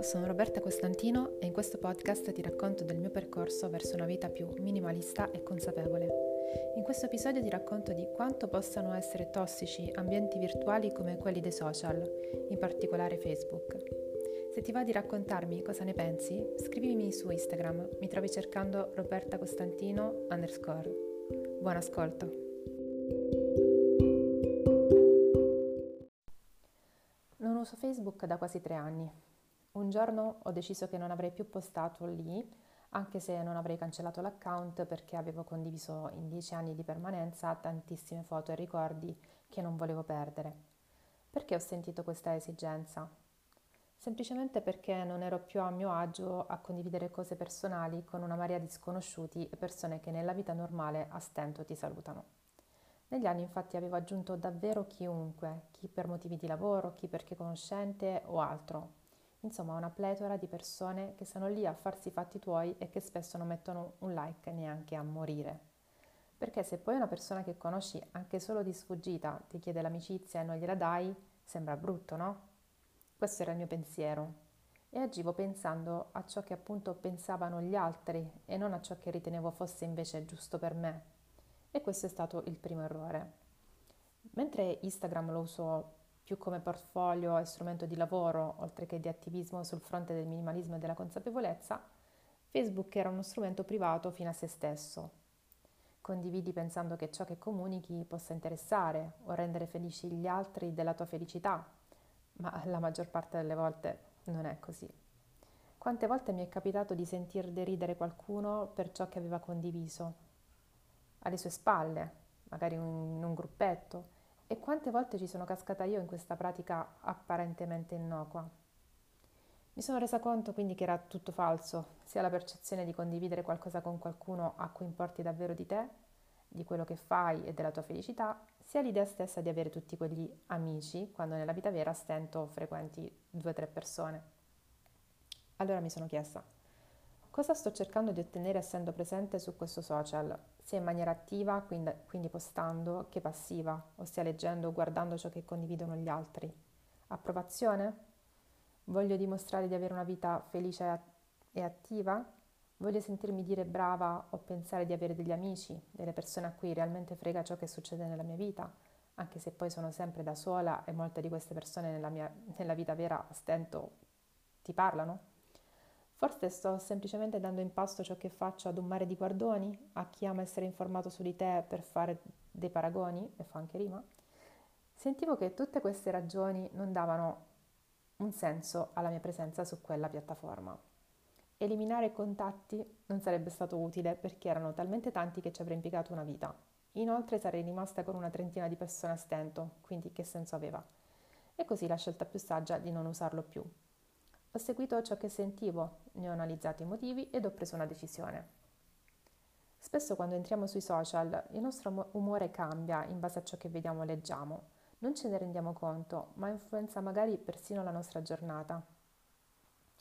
Sono Roberta Costantino e in questo podcast ti racconto del mio percorso verso una vita più minimalista e consapevole. In questo episodio ti racconto di quanto possano essere tossici ambienti virtuali come quelli dei social, in particolare Facebook. Se ti va di raccontarmi cosa ne pensi, scrivimi su Instagram, mi trovi cercando Roberta Costantino underscore. Buon ascolto! Non uso Facebook da quasi tre anni un giorno ho deciso che non avrei più postato lì, anche se non avrei cancellato l'account perché avevo condiviso in dieci anni di permanenza tantissime foto e ricordi che non volevo perdere. Perché ho sentito questa esigenza? Semplicemente perché non ero più a mio agio a condividere cose personali con una marea di sconosciuti e persone che nella vita normale a stento ti salutano. Negli anni infatti avevo aggiunto davvero chiunque, chi per motivi di lavoro, chi perché conoscente o altro, Insomma, una pletora di persone che sono lì a farsi i fatti tuoi e che spesso non mettono un like neanche a morire. Perché se poi una persona che conosci anche solo di sfuggita ti chiede l'amicizia e non gliela dai, sembra brutto, no? Questo era il mio pensiero. E agivo pensando a ciò che appunto pensavano gli altri e non a ciò che ritenevo fosse invece giusto per me. E questo è stato il primo errore. Mentre Instagram lo uso più come portfolio e strumento di lavoro, oltre che di attivismo sul fronte del minimalismo e della consapevolezza, Facebook era uno strumento privato fino a se stesso. Condividi pensando che ciò che comunichi possa interessare o rendere felici gli altri della tua felicità, ma la maggior parte delle volte non è così. Quante volte mi è capitato di sentir deridere qualcuno per ciò che aveva condiviso, alle sue spalle, magari in un gruppetto, e quante volte ci sono cascata io in questa pratica apparentemente innocua? Mi sono resa conto quindi che era tutto falso, sia la percezione di condividere qualcosa con qualcuno a cui importi davvero di te, di quello che fai e della tua felicità, sia l'idea stessa di avere tutti quegli amici, quando nella vita vera stento frequenti due o tre persone. Allora mi sono chiesta, Cosa sto cercando di ottenere essendo presente su questo social, sia in maniera attiva, quindi, postando, che passiva, ossia leggendo o guardando ciò che condividono gli altri? Approvazione? Voglio dimostrare di avere una vita felice e attiva? Voglio sentirmi dire brava o pensare di avere degli amici, delle persone a cui realmente frega ciò che succede nella mia vita, anche se poi sono sempre da sola e molte di queste persone nella, mia, nella vita vera a stento ti parlano? Forse sto semplicemente dando in pasto ciò che faccio ad un mare di guardoni, a chi ama essere informato su di te per fare dei paragoni, e fa anche rima. Sentivo che tutte queste ragioni non davano un senso alla mia presenza su quella piattaforma. Eliminare contatti non sarebbe stato utile perché erano talmente tanti che ci avrei impiegato una vita. Inoltre sarei rimasta con una trentina di persone a stento, quindi che senso aveva? E così la scelta più saggia di non usarlo più. Ho seguito ciò che sentivo, ne ho analizzato i motivi ed ho preso una decisione. Spesso quando entriamo sui social il nostro umore cambia in base a ciò che vediamo o leggiamo. Non ce ne rendiamo conto, ma influenza magari persino la nostra giornata.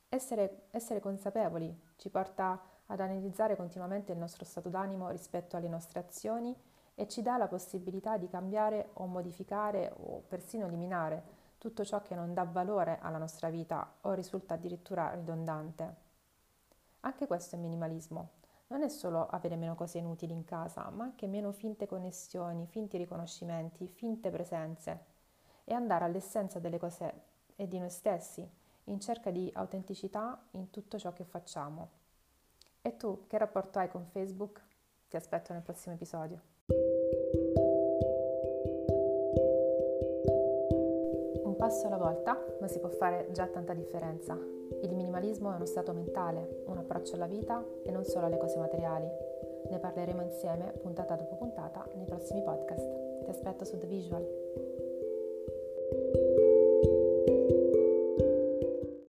Essere, essere consapevoli ci porta ad analizzare continuamente il nostro stato d'animo rispetto alle nostre azioni e ci dà la possibilità di cambiare o modificare o persino eliminare tutto ciò che non dà valore alla nostra vita o risulta addirittura ridondante. Anche questo è minimalismo. Non è solo avere meno cose inutili in casa, ma anche meno finte connessioni, finti riconoscimenti, finte presenze e andare all'essenza delle cose e di noi stessi, in cerca di autenticità in tutto ciò che facciamo. E tu che rapporto hai con Facebook? Ti aspetto nel prossimo episodio. Passo alla volta, ma si può fare già tanta differenza. Il minimalismo è uno stato mentale, un approccio alla vita e non solo alle cose materiali. Ne parleremo insieme, puntata dopo puntata, nei prossimi podcast. Ti aspetto su The Visual.